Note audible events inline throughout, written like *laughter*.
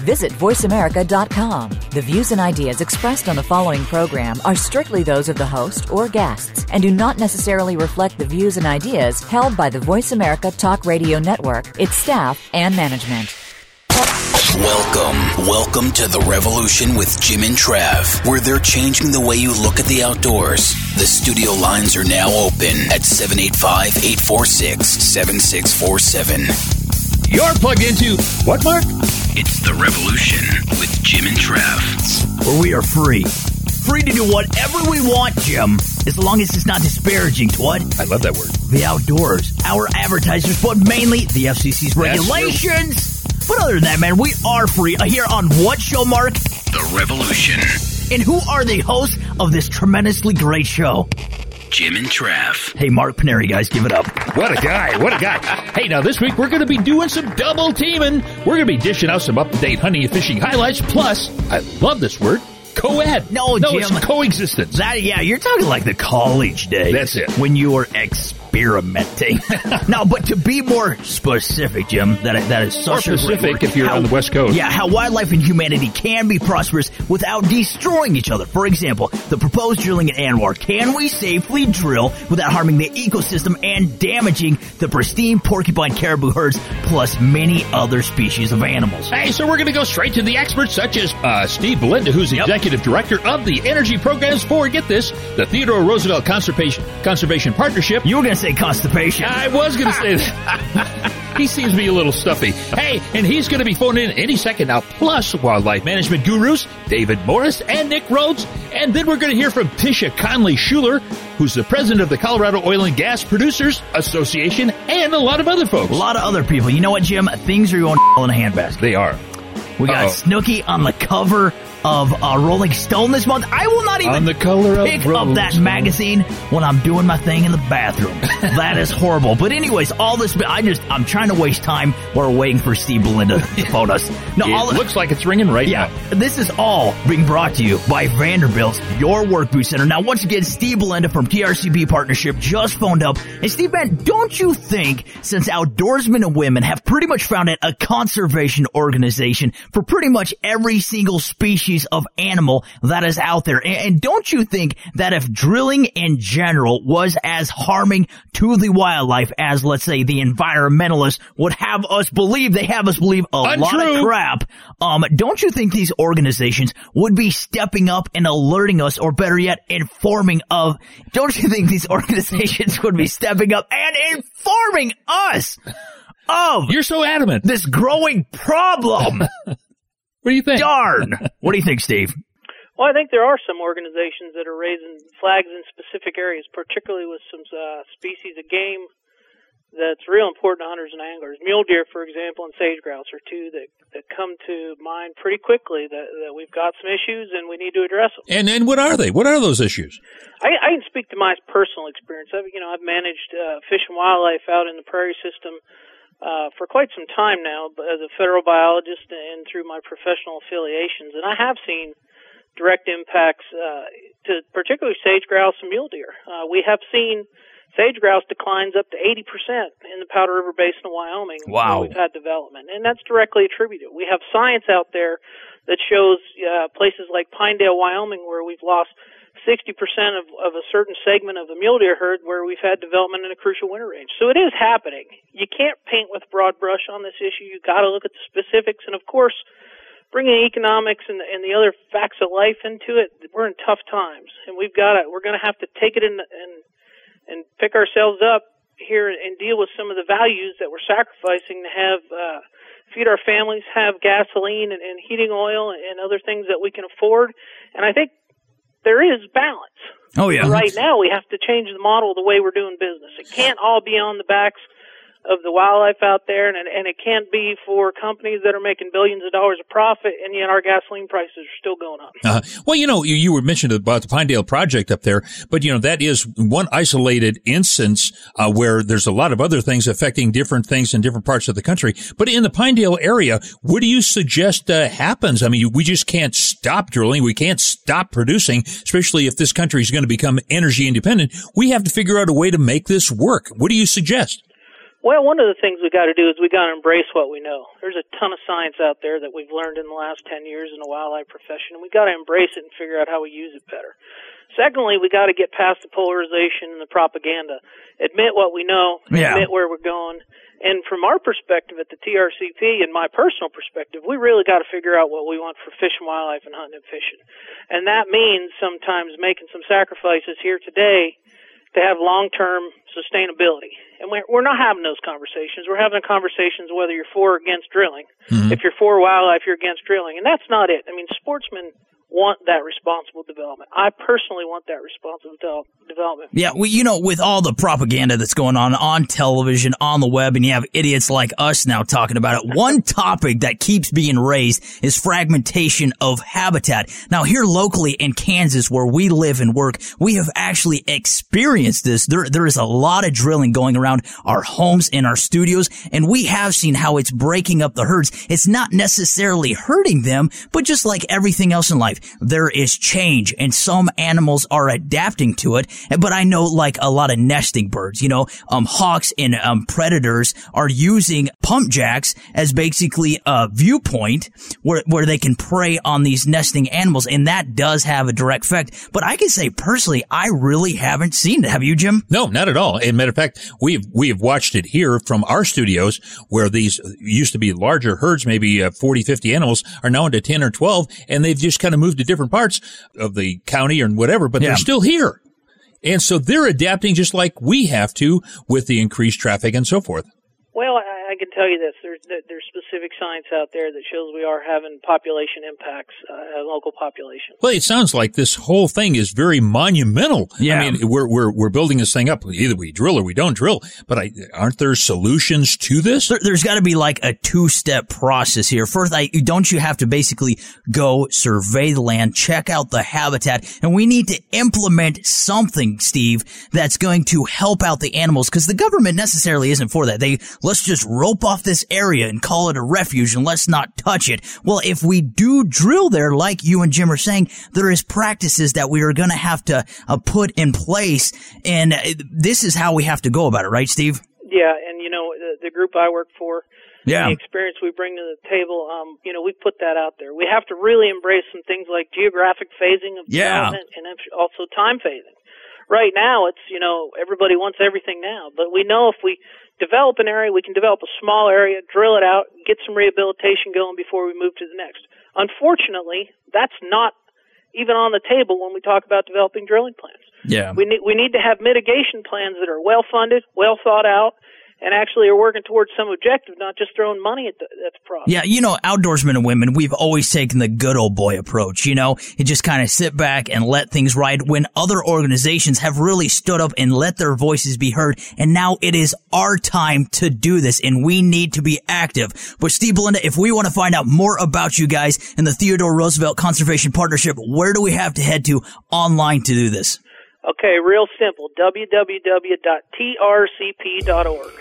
Visit VoiceAmerica.com. The views and ideas expressed on the following program are strictly those of the host or guests and do not necessarily reflect the views and ideas held by the Voice America Talk Radio Network, its staff, and management. Welcome, welcome to the revolution with Jim and Trav, where they're changing the way you look at the outdoors. The studio lines are now open at 785 846 7647. You're plugged into what, Mark? It's the revolution with Jim and Trav. Where we are free. Free to do whatever we want, Jim, as long as it's not disparaging to what? I love that word. The outdoors, our advertisers, but mainly the FCC's regulations. But other than that, man, we are free uh, here on what show, Mark? The revolution. And who are the hosts of this tremendously great show? Jim and Trav. Hey, Mark Paneri, guys, give it up. What a guy. What a guy. Hey, now this week we're going to be doing some double teaming. We're going to be dishing out some up to date hunting and fishing highlights. Plus, I love this word. Co-ed. No, no, Jim. it's coexistence. That, yeah, you're talking like the college days. That's it. When you were experimenting. *laughs* now, but to be more specific, Jim, that that is More such a great specific word. if you're on the West Coast. Yeah, how wildlife and humanity can be prosperous without destroying each other. For example, the proposed drilling in ANWR. Can we safely drill without harming the ecosystem and damaging the pristine porcupine caribou herds, plus many other species of animals? Hey, so we're going to go straight to the experts such as uh, Steve Belinda, who's the Yep. executive director of the energy programs for, get this, the Theodore Roosevelt Conservation, Conservation Partnership. You were going to say constipation. I was going to say that. *laughs* he seems to be a little stuffy. Hey, and he's going to be phoning in any second now. Plus, wildlife management gurus David Morris and Nick Rhodes. And then we're going to hear from Tisha Conoly Schuller, who's the president of the Colorado Oil and Gas Producers Association, and a lot of other folks. A lot of other people. You know what, Jim? Things are going *laughs* in a handbasket. They are. We got Uh-oh. Snooki on the cover of uh, Rolling Stone this month. I will not even On the color of pick up that magazine when I'm doing my thing in the bathroom. *laughs* that is horrible. But anyways, all this, I just, I'm trying to waste time while we're waiting for Steve Belinda to *laughs* phone us. No, It all looks like it's ringing right yeah, now. this is all being brought to you by Vanderbilt's Your Work Boot Center. Now, once again, Steve Belinda from TRCP Partnership just phoned up. And Steve, man, don't you think since outdoorsmen and women have pretty much founded a conservation organization for pretty much every single species of animal that is out there? And, don't you think that if drilling in general was as harming to the wildlife as, let's say, the environmentalists would have us believe, they have us believe a lot of crap, um, don't you think these organizations would be stepping up and alerting us, or better yet, informing of, don't you think these *laughs* organizations would be stepping up and informing us of You're so adamant. this growing problem? *laughs* What do you think? Darn. What do you think, Steve? Well, I think there are some organizations that are raising flags in specific areas, particularly with some uh, species of game that's real important to hunters and anglers. Mule deer, for example, and sage grouse are two that, that come to mind pretty quickly that, that we've got some issues and we need to address them. And and what are they? What are those issues? I, I can speak to my personal experience. I've, you know, I've managed uh, fish and wildlife out in the prairie system uh, for quite some time now, as a federal biologist and through my professional affiliations, and I have seen direct impacts uh, to particularly sage grouse and mule deer. Uh, we have seen sage grouse declines up to 80% in the Powder River Basin of Wyoming Wow. where we've had development, and that's directly attributed. We have science out there that shows uh, places like Pinedale, Wyoming, where we've lost 60% of, of a certain segment of the mule deer herd where we've had development in a crucial winter range. So it is happening. You can't paint with broad brush on this issue. You've got to look at the specifics. And of course, bringing economics and, and the other facts of life into it, we're in tough times. And we've got to, we're going to have to take it in and, and pick ourselves up here and deal with some of the values that we're sacrificing to have, uh, feed our families, have gasoline and, and heating oil and other things that we can afford. And I think there is balance. Oh yeah. Right now, we have to change the model the way we're doing business. It can't all be on the backs of the wildlife out there, and and it can't be for companies that are making billions of dollars of profit, and yet our gasoline prices are still going up. Uh, well, you know, you, you were mentioned about the Pinedale project up there, but you know that is one isolated instance uh, where there's a lot of other things affecting different things in different parts of the country. But in the Pinedale area, what do you suggest uh, happens? I mean, we just can't stop drilling. We can't stop producing, especially if this country is going to become energy independent. We have to figure out a way to make this work. What do you suggest? Well, one of the things we got to do is we got to embrace what we know. There's a ton of science out there that we've learned in the last 10 years in the wildlife profession, and we got to embrace it and figure out how we use it better. Secondly, we got to get past the polarization and the propaganda. Admit what we know, Yeah. admit where we're going. And from our perspective at the TRCP and my personal perspective, we really got to figure out what we want for fish and wildlife and hunting and fishing. And that means sometimes making some sacrifices here today to have long-term sustainability. And we're, we're not having those conversations. We're having conversations whether you're for or against drilling. Mm-hmm. If you're for wildlife, you're against drilling. And that's not it. I mean, sportsmen want that responsible development. I personally want that responsible devel- development. Yeah, well, you know, with all the propaganda that's going on on television, on the web, and you have idiots like us now talking about it, one *laughs* topic that keeps being raised is fragmentation of habitat. Now, here locally in Kansas, where we live and work, we have actually experienced this. There, there is a lot of drilling going around our homes and our studios, and we have seen how it's breaking up the herds. It's not necessarily hurting them, but just like everything else in life, there is change, and some animals are adapting to it. But I know, like a lot of nesting birds, you know, um, hawks and um, predators are using pump jacks as basically a viewpoint where where they can prey on these nesting animals, and that does have a direct effect. But I can say personally, I really haven't seen it. Have you, Jim? No, not at all. As a matter of fact, we've we have watched it here from our studios where these used to be larger herds, maybe uh, 40, 50 animals, are now into 10 or 12, and they've just kind of moved to different parts of the county or whatever, but Yeah. they're still here. And so they're adapting just like we have to with the increased traffic and so forth. Well, I, I can tell you this: there's there's specific science out there that shows we are having population impacts, uh, local population. Well, it sounds like this whole thing is very monumental. Yeah. I mean, we're, we're, we're building this thing up. Either we drill or we don't drill, but I, aren't there solutions to this? There, there's got to be like a two-step process here. First, I, don't you have to basically go survey the land, check out the habitat, and we need to implement something, Steve, that's going to help out the animals because the government necessarily isn't for that. They let's just rope off this area and call it a refuge and let's not touch it. Well, if we do drill there, like you and Jim are saying, there is practices that we are going to have to uh, put in place, and uh, this is how we have to go about it, right, Steve? Yeah, and you know the, the group I work for, Yeah. the experience we bring to the table, um, you know, we put that out there. We have to really embrace some things like geographic phasing of Yeah. development and also time phasing. Right now, it's you know everybody wants everything now, but we know if we develop an area, we can develop a small area, drill it out, get some rehabilitation going before we move to the next. Unfortunately, that's not even on the table when we talk about developing drilling plans. Yeah. We need we need to have mitigation plans that are well funded, well thought out, and actually are working towards some objective, not just throwing money at the at the problem. Yeah, you know, outdoorsmen and women, we've always taken the good old boy approach, you know? You just kind of sit back and let things ride when other organizations have really stood up and let their voices be heard. And now it is our time to do this and we need to be active. But Steve Belinda, if we want to find out more about you guys and the Theodore Roosevelt Conservation Partnership, where do we have to head to online to do this? Okay, real simple. www.trcp.org.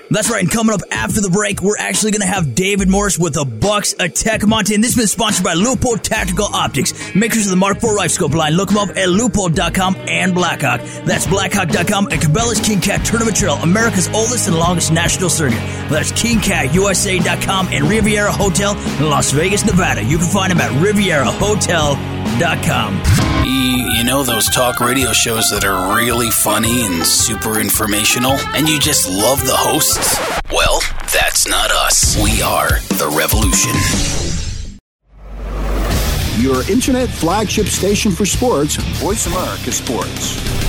That's right. And coming up after the break, we're actually going to have David Morris with the Bucks of Tecomate. And this has been sponsored by Leupold Tactical Optics, makers of the Mark IV Rifle Scope line. Look them up at leupold.com and Blackhawk. That's blackhawk.com and Cabela's King Kat Tournament Trail, America's oldest and longest national circuit. That's KingKatUSA.com and Riviera Hotel in Las Vegas, Nevada. You can find them at RivieraHotel.com. You, you know those talk radio shows that are really funny and super informational, and you just love the hosts? Well, that's not us. We are The Revolution. Your internet flagship station for sports, Voice America Sports.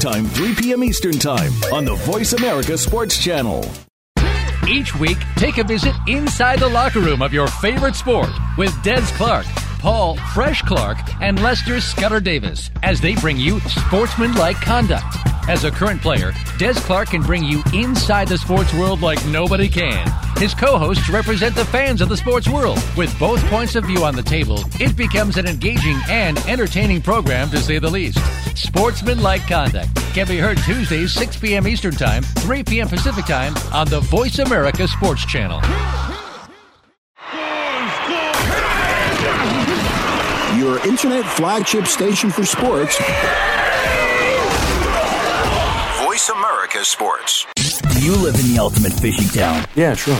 Time, 3 p.m. Eastern Time on the Voice America Sports Channel. Each week, take a visit inside the locker room of your favorite sport with Des Clark, Paul Fresh Clark, and Lester Scudder Davis as they bring you sportsmanlike conduct. As a current player, Des Clark can bring you inside the sports world like nobody can. His co hosts represent the fans of the sports world. With both points of view on the table, it becomes an engaging and entertaining program to say the least. Sportsmanlike Conduct can be heard Tuesdays, 6 p.m. Eastern Time, 3 p.m. Pacific Time on the Voice America Sports Channel. Your internet flagship station for sports. Voice America Sports. You live in the ultimate fishing town? Yeah, sure.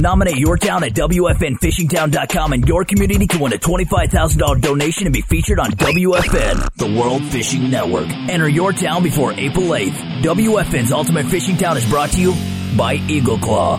Nominate your town at WFNFishingTown.com and your community can win a $25,000 donation and be featured on WFN, the World Fishing Network. Enter your town before April 8th. WFN's Ultimate Fishing Town is brought to you by Eagle Claw.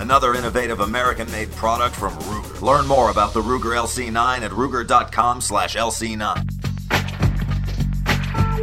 another innovative American-made product from Ruger. Learn more about the Ruger LC9 at ruger.com/lc9.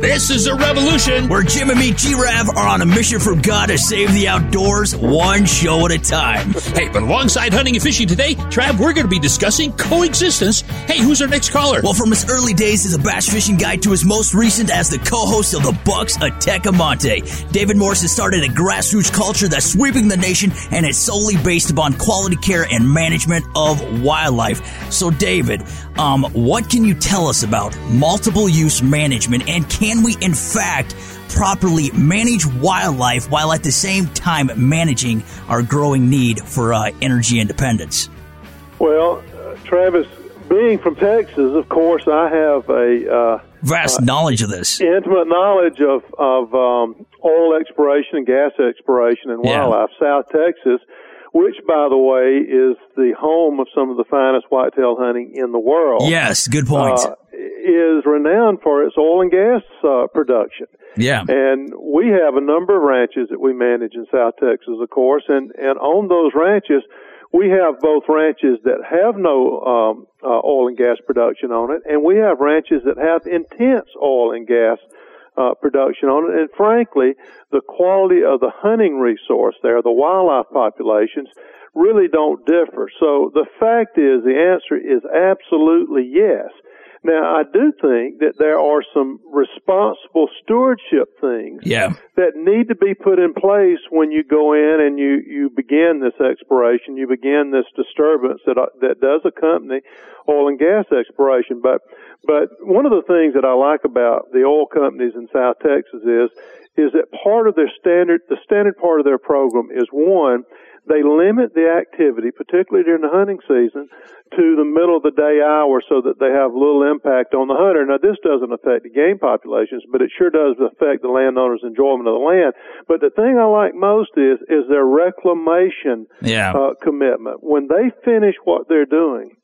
This is a revolution. Where Jim and me, G-Rav, are on a mission from God to save the outdoors, one show at a time. Hey, but alongside hunting and fishing today, Trav, we're going to be discussing coexistence. Hey, who's our next caller? Well, from his early days as a bass fishing guide to his most recent as the co-host of the Bucks of Tecomate, David Morris has started a grassroots culture that's sweeping the nation and is solely based upon quality care and management of wildlife. So, David, um, what can you tell us about multiple use management and can we, in fact, properly manage wildlife while at the same time managing our growing need for uh, energy independence? Well, uh, Travis, being from Texas, of course, I have a uh, vast knowledge of this, intimate knowledge of of um, oil exploration and gas exploration and Yeah. wildlife. South Texas, which, by the way, is the home of some of the finest whitetail hunting in the world. Yes, good point. Is renowned for its oil and gas uh, production. yeah. And we have a number of ranches that we manage in South Texas, of course, and, and on those ranches, we have both ranches that have no um, uh, oil and gas production on it, and we have ranches that have intense oil and gas uh, production on it. And frankly, the quality of the hunting resource there, the wildlife populations, really don't differ. So the fact is, the answer is absolutely yes. Now, I do think that there are some responsible stewardship things Yeah. that need to be put in place when you go in and you, you begin this exploration, you begin this disturbance that, that does accompany oil and gas exploration. But, but one of the things that I like about the oil companies in South Texas is, is that part of their standard, the standard part of their program is one, they limit the activity, particularly during the hunting season, to the middle of the day hour so that they have little impact on the hunter. Now, this doesn't affect the game populations, but it sure does affect the landowner's enjoyment of the land. But the thing I like most is, is their reclamation Yeah. uh, commitment. When they finish what they're doing,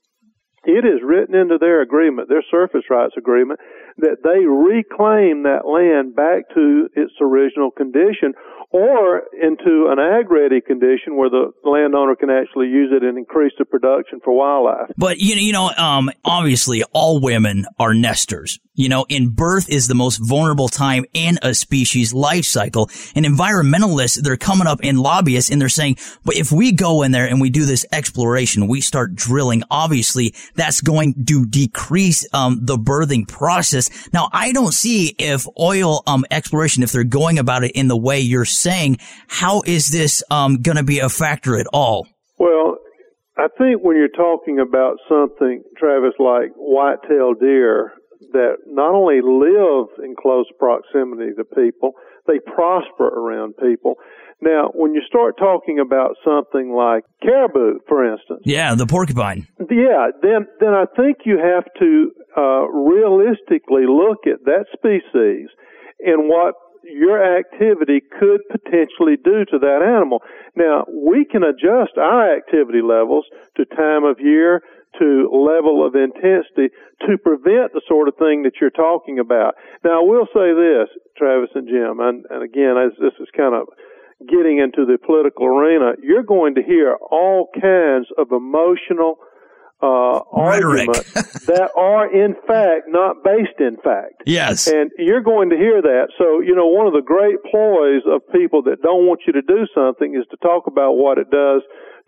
it is written into their agreement, their surface rights agreement, that they reclaim that land back to its original condition or into an ag ready condition where the landowner can actually use it and increase the production for wildlife. But you know, you know, um, obviously, all women are nesters. You know, in birth is the most vulnerable time in a species life cycle. And environmentalists, they're coming up in lobbyists, and they're saying, "But if we go in there and we do this exploration, we start drilling. Obviously, that's going to decrease um, the birthing process." Now, I don't see if oil um, exploration, if they're going about it in the way you're saying, how is this um, going to be a factor at all? Well, I think when you're talking about something, Travis, like whitetail deer, that not only live in close proximity to people, they prosper around people. Now, when you start talking about something like caribou, for instance, yeah, the porcupine, yeah, then then I think you have to uh, realistically look at that species and what your activity could potentially do to that animal. Now, we can adjust our activity levels to time of year, to level of intensity to prevent the sort of thing that you're talking about. Now, I will say this, Travis and Jim, and, and again, as this is kind of getting into the political arena, you're going to hear all kinds of emotional uh, arguments *laughs* that are in fact not based in fact. Yes. And you're going to hear that. So, you know, one of the great ploys of people that don't want you to do something is to talk about what it does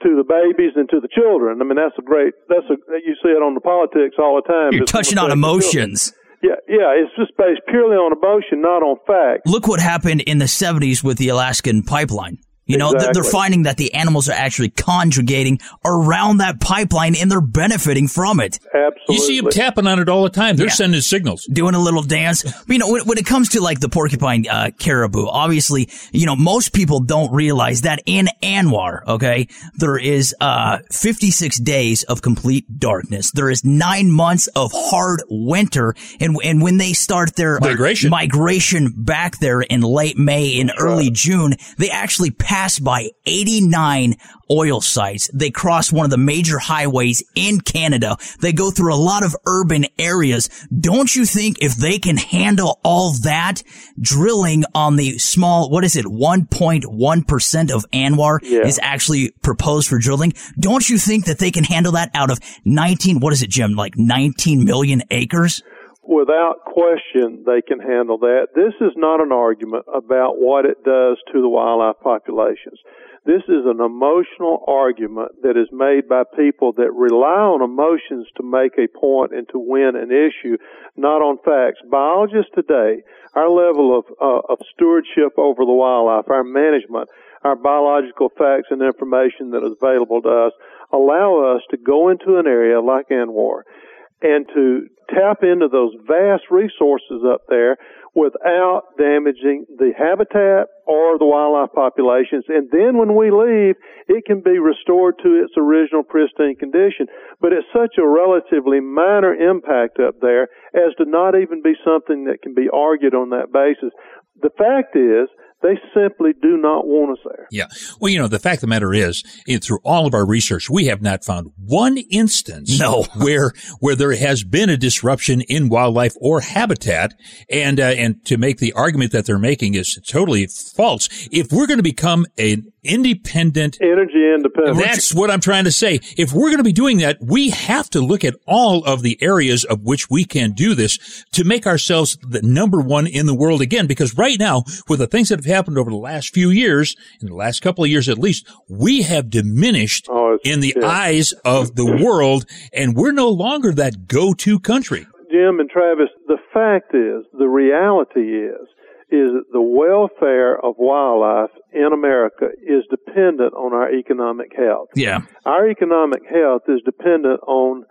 to the babies and to the children. I mean, that's a great, that's a, you see it on the politics all the time. You're touching on emotions. Yeah, yeah, it's just based purely on emotion, not on fact. Look what happened in the 70s with the Alaskan pipeline. You know, exactly. they're finding that the animals are actually conjugating around that pipeline and they're benefiting from it. Absolutely. You see them tapping on it all the time. They're yeah. sending signals. Doing a little dance. you know, when, when, it comes to like the porcupine uh, caribou, obviously, you know, most people don't realize that in ANWR, okay, there is uh, 56 days of complete darkness. There is nine months of hard winter. And, and when they start their migration, uh, migration back there in late May, in early June, they actually pass pass by 89 oil sites. They cross one of the major highways in Canada. They go through a lot of urban areas. Don't you think if they can handle all that drilling on the small, what is it, 1.1% of ANWR yeah. is actually proposed for drilling? Don't you think that they can handle that out of 19, what is it, Jim, like 19 million acres? Without question, they can handle that. This is not an argument about what it does to the wildlife populations. This is an emotional argument that is made by people that rely on emotions to make a point and to win an issue, not on facts. Biologists today, our level of, uh, of stewardship over the wildlife, our management, our biological facts and information that is available to us allow us to go into an area like ANWR and to tap into those vast resources up there without damaging the habitat or the wildlife populations. And then when we leave, it can be restored to its original pristine condition. But it's such a relatively minor impact up there as to not even be something that can be argued on that basis. The fact is, they simply do not want us there. Yeah. Well, you know, the fact of the matter is, through all of our research, we have not found one instance no. *laughs* where where there has been a disruption in wildlife or habitat, and uh, and to make the argument that they're making is totally false. If we're going to become an independent energy independent, that's what I'm trying to say. If we're going to be doing that, we have to look at all of the areas of which we can do this to make ourselves the number one in the world again. Because right now, with the things that have happened over the last few years, in the last couple of years at least, we have diminished oh, in the yeah. eyes of the world, and we're no longer that go-to country. Jim and Travis, the fact is, the reality is, is that the welfare of wildlife in America is dependent on our economic health. Yeah. Our economic health is dependent on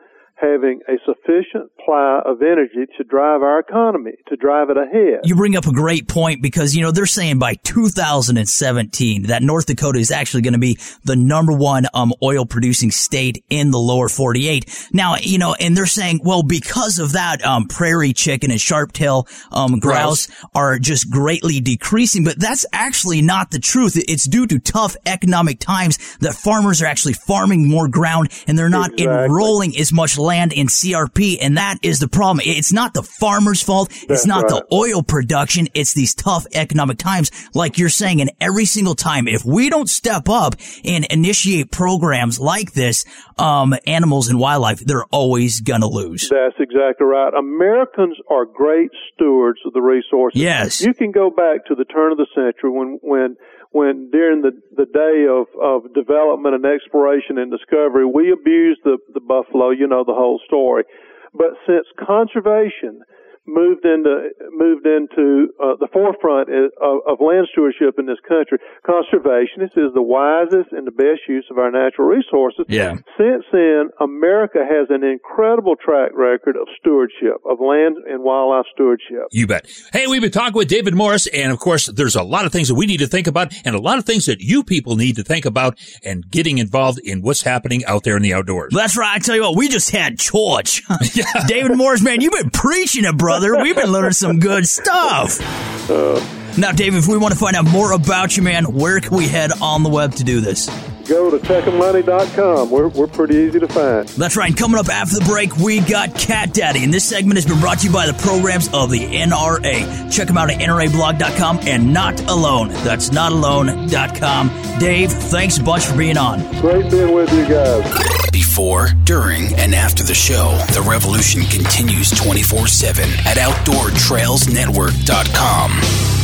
having a sufficient supply of energy to drive our economy, to drive it ahead. You bring up a great point because, you know, they're saying by 2017 that North Dakota is actually going to be the number one um, oil producing state in the lower 48. Now, you know, and they're saying, well, because of that, um, prairie chicken and sharp-tail um, grouse are just greatly decreasing, but that's actually not the truth. It's due to tough economic times that farmers are actually farming more ground and they're not exactly. enrolling as much land in CRP, and that is the problem. It's not the farmer's fault. That's it's not right. the oil production. It's these tough economic times, like you're saying. And every single time, if we don't step up and initiate programs like this, um, animals and wildlife, they're always gonna lose. That's exactly right. Americans are great stewards of the resources. Yes. You can go back to the turn of the century when, when, when during the, the day of, of development and exploration and discovery, we abused the, the buffalo, you know the whole story. But since conservation moved into moved into uh, the forefront of, of land stewardship in this country. Conservationists is the wisest and the best use of our natural resources. Yeah. Since then, America has an incredible track record of stewardship, of land and wildlife stewardship. You bet. Hey, we've been talking with David Morris, and of course, there's a lot of things that we need to think about, and a lot of things that you people need to think about, and getting involved in what's happening out there in the outdoors. That's right. I tell you what, we just had church. *laughs* David Morris, man, you've been preaching it, brother. We've been learning some good stuff. now, Dave, if we want to find out more about you, man, where can we head on the web to do this? Go to tecomate.com. We're, we're pretty easy to find. That's right. And coming up after the break, we got Cat Daddy. And this segment has been brought to you by the programs of the NRA. Check them out at NRAblog.com and Not Alone. That's notalone.com. Dave, thanks a bunch for being on. Great being with you guys. Before, during, and after the show, the revolution continues 24 7 at OutdoorTrailsNetwork.com.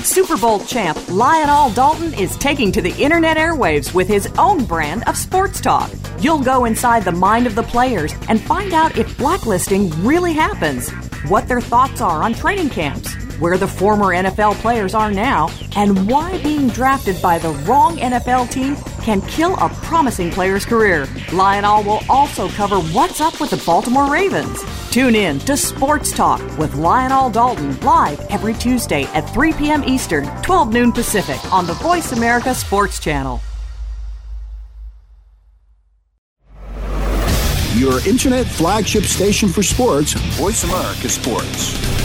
Super Bowl champ Lional Dalton is taking to the internet airwaves with his own brand of sports talk. You'll go inside the mind of the players and find out if blacklisting really happens, what their thoughts are on training camps, where the former NFL players are now, and why being drafted by the wrong NFL team can kill a promising player's career. Lional will also cover what's up with the Baltimore Ravens. Tune in to Sports Talk with Lional Dalton live every Tuesday at 3 p.m. Eastern, 12 noon Pacific on the Voice America Sports Channel. Your internet flagship station for sports, Voice America Sports.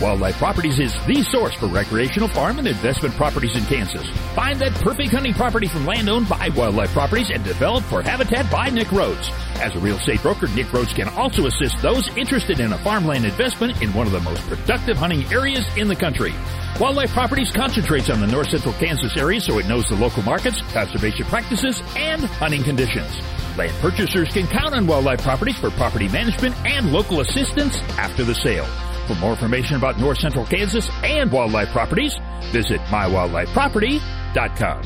Wildlife Properties is the source for recreational farm and investment properties in Kansas. Find that perfect hunting property from land owned by Wildlife Properties and developed for habitat by Nick Rhodes. As a real estate broker, Nick Rhodes can also assist those interested in a farmland investment in one of the most productive hunting areas in the country. Wildlife Properties concentrates on the north central Kansas area so it knows the local markets, conservation practices, and hunting conditions. Land purchasers can count on Wildlife Properties for property management and local assistance after the sale. For more information about North Central Kansas and wildlife properties, visit mywildlifeproperty.com.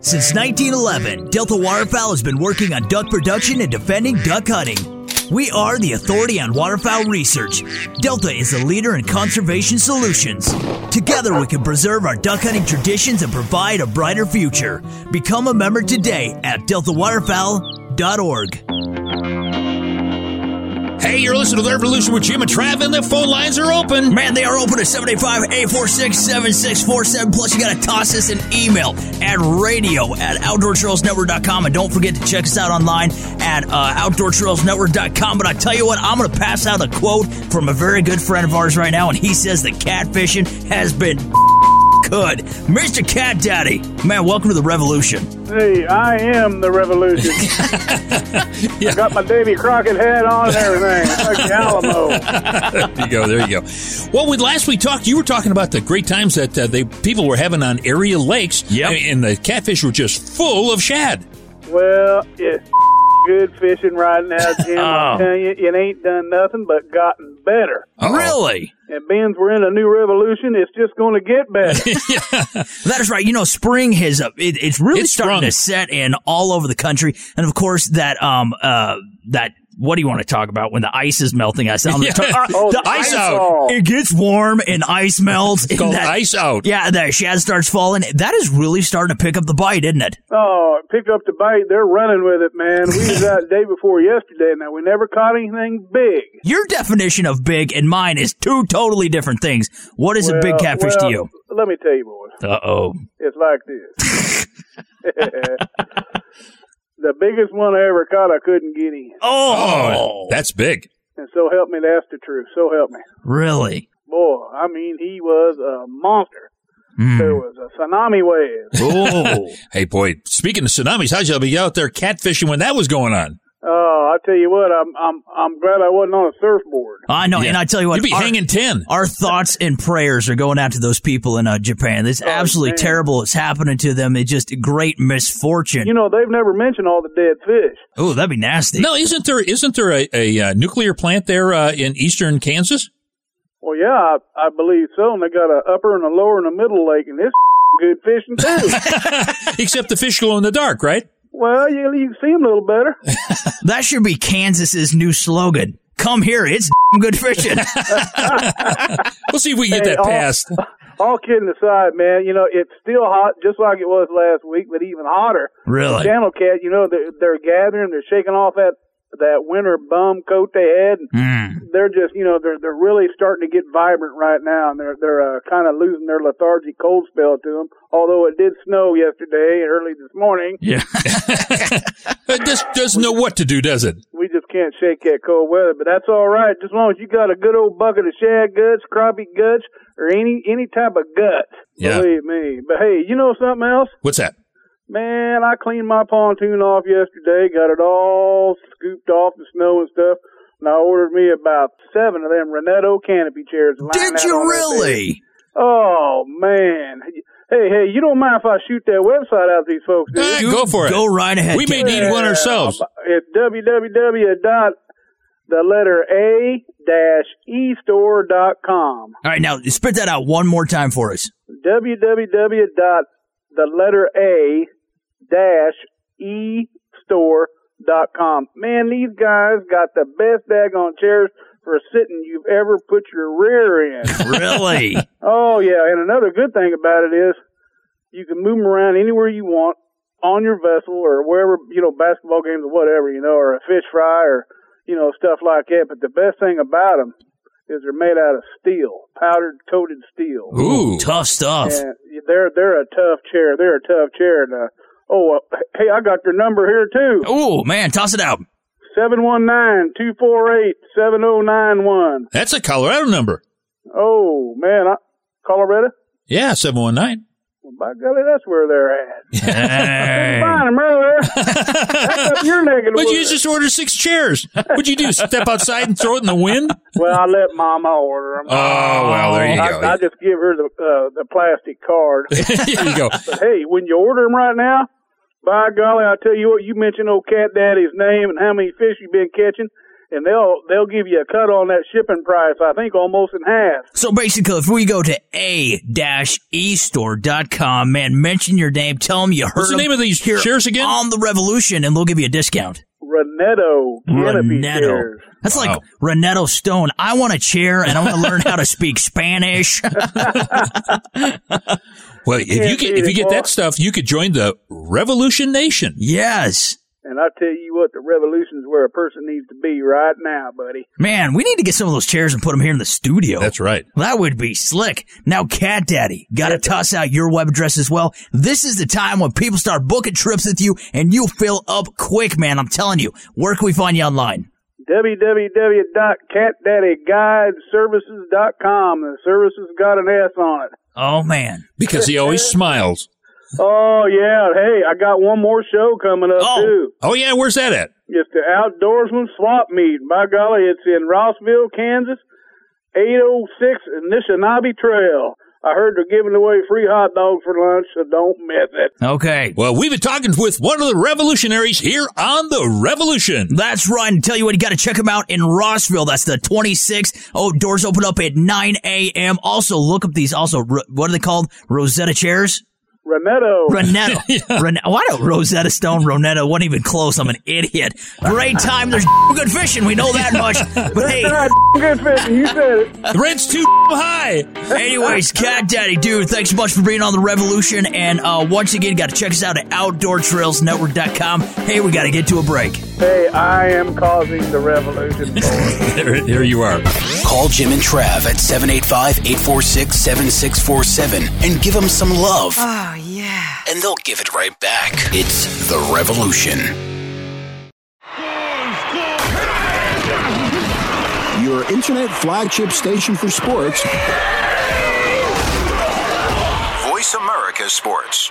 Since 1911, Delta Waterfowl has been working on duck production and defending duck hunting. We are the authority on waterfowl research. Delta is a leader in conservation solutions. Together, we can preserve our duck hunting traditions and provide a brighter future. Become a member today at deltawaterfowl.org. Hey, you're listening to The Revolution with Jim and Trav, and the phone lines are open. Man, they are open at 785-846-7647. Plus, you got to toss us an email at radio at outdoortrailsnetwork.com. And don't forget to check us out online at uh, outdoortrailsnetwork.com. But I tell you what, I'm going to pass out a quote from a very good friend of ours right now, and he says that catfishing has been good. Mr. Cat Daddy, man, welcome to the revolution. Hey, I am the revolution. *laughs* I got my Davy Crockett hat on and everything. It's like the Alamo. *laughs* there you go. There you go. Well, when last we talked, you were talking about the great times that uh, they people were having on area lakes. Yep. And the catfish were just full of shad. Well, it's good fishing right now, Jim. *laughs* Oh. I'm telling you, it ain't done nothing but gotten better. Really? And Ben's, we're in a new revolution. It's just going to get better. *laughs* That is right. You know, spring has uh, it, it's really It's starting sprung. to set in all over the country, and of course that um uh that. What do you want to talk about when the ice is melting? I sound *laughs* Yeah. uh, Oh, the the ice ice out. fall. It gets warm and ice melts. It's called and that- ice out. Yeah, the shad starts falling. That is really starting to pick up the bite, isn't it? oh, pick up the bite. They're running with it, man. We was out *laughs* the day before yesterday. And now, we never caught anything big. Your definition of big and mine is two totally different things. What is a big catfish well, to you? Let me tell you, boys. Uh oh. It's like this. *laughs* the biggest one I ever caught, I couldn't get in. Oh, That's big. And so help me, that's the truth. So help me. really? Boy, I mean, he was a monster. Hmm. There was a tsunami wave. *laughs* Oh, Hey, boy, speaking of tsunamis, how'd you be out there catfishing when that was going on? Oh, I I tell you what, I'm I'm I'm glad I wasn't on a surfboard. I know, and I tell you what, You'd be our- hanging ten. Our thoughts and prayers are going out to those people in uh, Japan. It's absolutely man. terrible. It's happening to them. It's just great misfortune. You know, they've never mentioned all the dead fish. oh, that'd be nasty. No, isn't there isn't there a, a uh, nuclear plant there uh, in eastern Kansas? Well, yeah, I, I believe so. And they got a upper and a lower and a middle lake, and this *laughs* good fishing too. *laughs* Except the fish glow in the dark, right? Well, you you can see 'em a little better. *laughs* That should be Kansas's new slogan. Come here, it's *laughs* good fishing. *laughs* We'll see if we can get Hey, that all- passed. All kidding aside, man, you know it's still hot, just like it was last week, but even hotter. Really? Channel Cat, you know they're, they're gathering, they're shaking off that that winter bum coat they had. Mm. They're just, you know, they're they're really starting to get vibrant right now, and they're they're uh, kind of losing their lethargy cold spell to them. Although it did snow yesterday and early this morning, Yeah. *laughs* It just doesn't know what to do, does it? we just can't shake that cold weather. But that's all right, just as long as you got a good old bucket of shad guts, crappie guts, or any any type of guts. Yeah. Believe me. But hey, you know something else? What's that? Man, I cleaned my pontoon off yesterday, got it all scooped off the snow and stuff, and I ordered me about seven of them Renetto canopy chairs. Did you on that thing. really? Oh man. Hey, hey, you don't mind if I shoot that website out to these folks, do you? go for it. Go right ahead. We may Kid. need one ourselves. It's www dot the letter A dash e store dot com. All right, now spit that out one more time for us. www dot the letter A dash e store dot com. Man, these guys got the best daggone chairs for sitting you've ever put your rear in. *laughs* Really? Oh yeah, and another good thing about it is you can move them around anywhere you want on your vessel or wherever you know basketball games or whatever you know, or a fish fry or you know stuff like that. But the best thing about them is they're made out of steel, powdered coated steel. Ooh. Tough stuff. And they're they're a tough chair. They're a tough chair. And, uh, oh, uh, hey, I got your number here too. Oh, man, toss it out. Seven one nine two four eight seven zero nine one. That's a Colorado number. Oh man, I, Colorado. Yeah, seven one nine. Well, by golly, that's where they're at. *laughs* Hey. Find them earlier. That's your neck But you just ordered six chairs. What'd you do? Step outside and throw it in the wind? Well, I let Mama order them. Oh, well, there you I, go. I just give her the uh, the plastic card. *laughs* there you go. But hey, when you order them right now, by golly, I tell you what, you mention old Cat Daddy's name and how many fish you've been catching, and they'll they'll give you a cut on that shipping price. I think almost in half. So basically, if we go to a-estore.com, man, mention your name, tell them you heard What's the name of these here chairs again? on the Revolution, and they'll give you a discount. Renetto canopy Renetto. chairs. That's like Wow. Renetto Stone. I want a chair, and I want to learn how to speak Spanish. *laughs* *laughs* Well, if you get if you get that stuff, you could join the Revolution Nation. yes. And I tell you what, the revolution's where a person needs to be right now, buddy. Man, we need to get some of those chairs and put them here in the studio. That's right. That would be slick. Now, Cat Daddy, gotta toss out your web address as well. This is the time when people start booking trips with you and you'll fill up quick, man. I'm telling you. Where can we find you online? www.catdaddyguideservices.com. The services got an S on it. Oh, man. Because he always *laughs* smiles. Oh yeah, hey, I got one more show coming up Oh. too. Oh yeah, where's that at? It's the Outdoorsman Swap Meet. By golly, it's in Rossville, Kansas, 806 Anishinaabe Trail. I heard they're giving away free hot dogs for lunch, so don't miss it. Okay. Well, we've been talking with one of the revolutionaries here on the Revolution. That's right. And tell you what, you got to check them out in Rossville. That's the 26th. Oh, doors open up at 9 a.m. Also, look up these. Also, what are they called? Rosetta chairs. Renetto. Renetto. *laughs* Ren- Why don't Rosetta Stone Ronetto? wasn't even close. I'm an idiot. Great time. There's *laughs* good fishing. We know that much. But hey, *laughs* good fishing. You said it. The rent's too high. anyways, Cat Daddy, dude, thanks so much for being on the Revolution. And uh, once again, you got to check us out at OutdoorTrailsNetwork.com. Hey, we got to get to a break. Hey, I am causing the revolution. boys. *laughs* There, there you are. Call Jim and Trav at 785 846 7647 and give them some love. Oh, yeah. And they'll give it right back. It's The Revolution. Your internet flagship station for sports. Voice America Sports.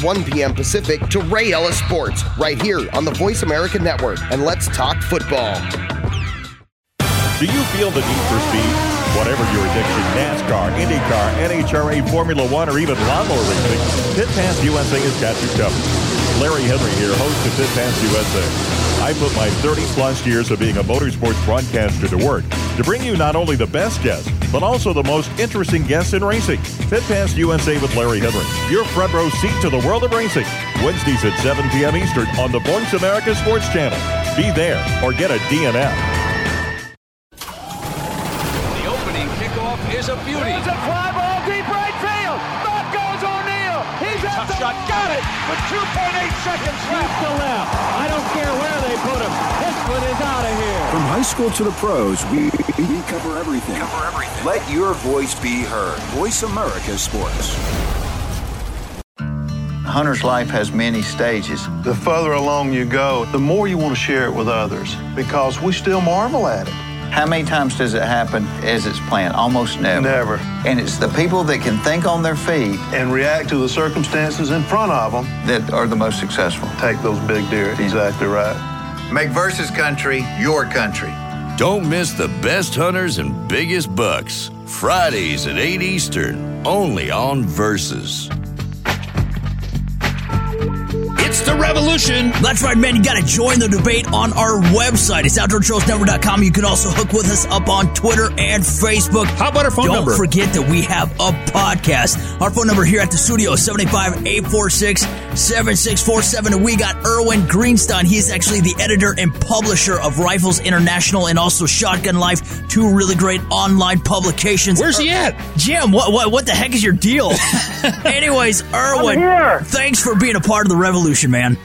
1 p.m. Pacific to Ray Ellis Sports right here on the Voice America Network. And let's talk football. Do you feel the need for speed? Whatever your addiction, NASCAR, IndyCar, NHRA, Formula One, or even lawnmower racing, Pit Pass USA has got you covered. Larry Henry here, host of Pit Pass USA. I put my 30 plus years of being a motorsports broadcaster to work to bring you not only the best guests, but also the most interesting guests in racing. Pit Pass USA with Larry Henry, your front row seat to the world of racing. Wednesdays at 7 p.m. Eastern on the Voice America Sports Channel. Be there or get a DNF. The opening kickoff is a beauty. It's a fly ball deep right field. Back goes O'Neill. He's at the shot. Got it with 2.8 seconds left. to left. I don't care where they put him. This one is out of here. From high school to the pros, we, we cover everything. Cover everything. Let your voice be heard. Voice America Sports. Hunter's life has many stages. The further along you go, the more you want to share it with others because we still marvel at it. How many times does it happen as it's planned? Almost never. Never. And it's the people that can think on their feet and react to the circumstances in front of them that are the most successful. Take those big deer. Exactly right. Make Versus Country your country. Don't miss the best hunters and biggest bucks. Fridays at 8 Eastern, only on Versus. It's the revolution. That's right, man. You got to join the debate on our website. It's OutdoorTrailsNetwork.com. You can also hook with us up on Twitter and Facebook. How about our phone Don't number? Don't forget that we have a podcast. Our phone number here at the studio is 785-846-7647. And we got Irwin Greenstein. He's actually the editor and publisher of Rifles International and also Shotgun Life, two really great online publications. Where's he er, at? Jim, what, what, what the heck is your deal? *laughs* Anyways, Irwin, thanks for being a part of the revolution, man.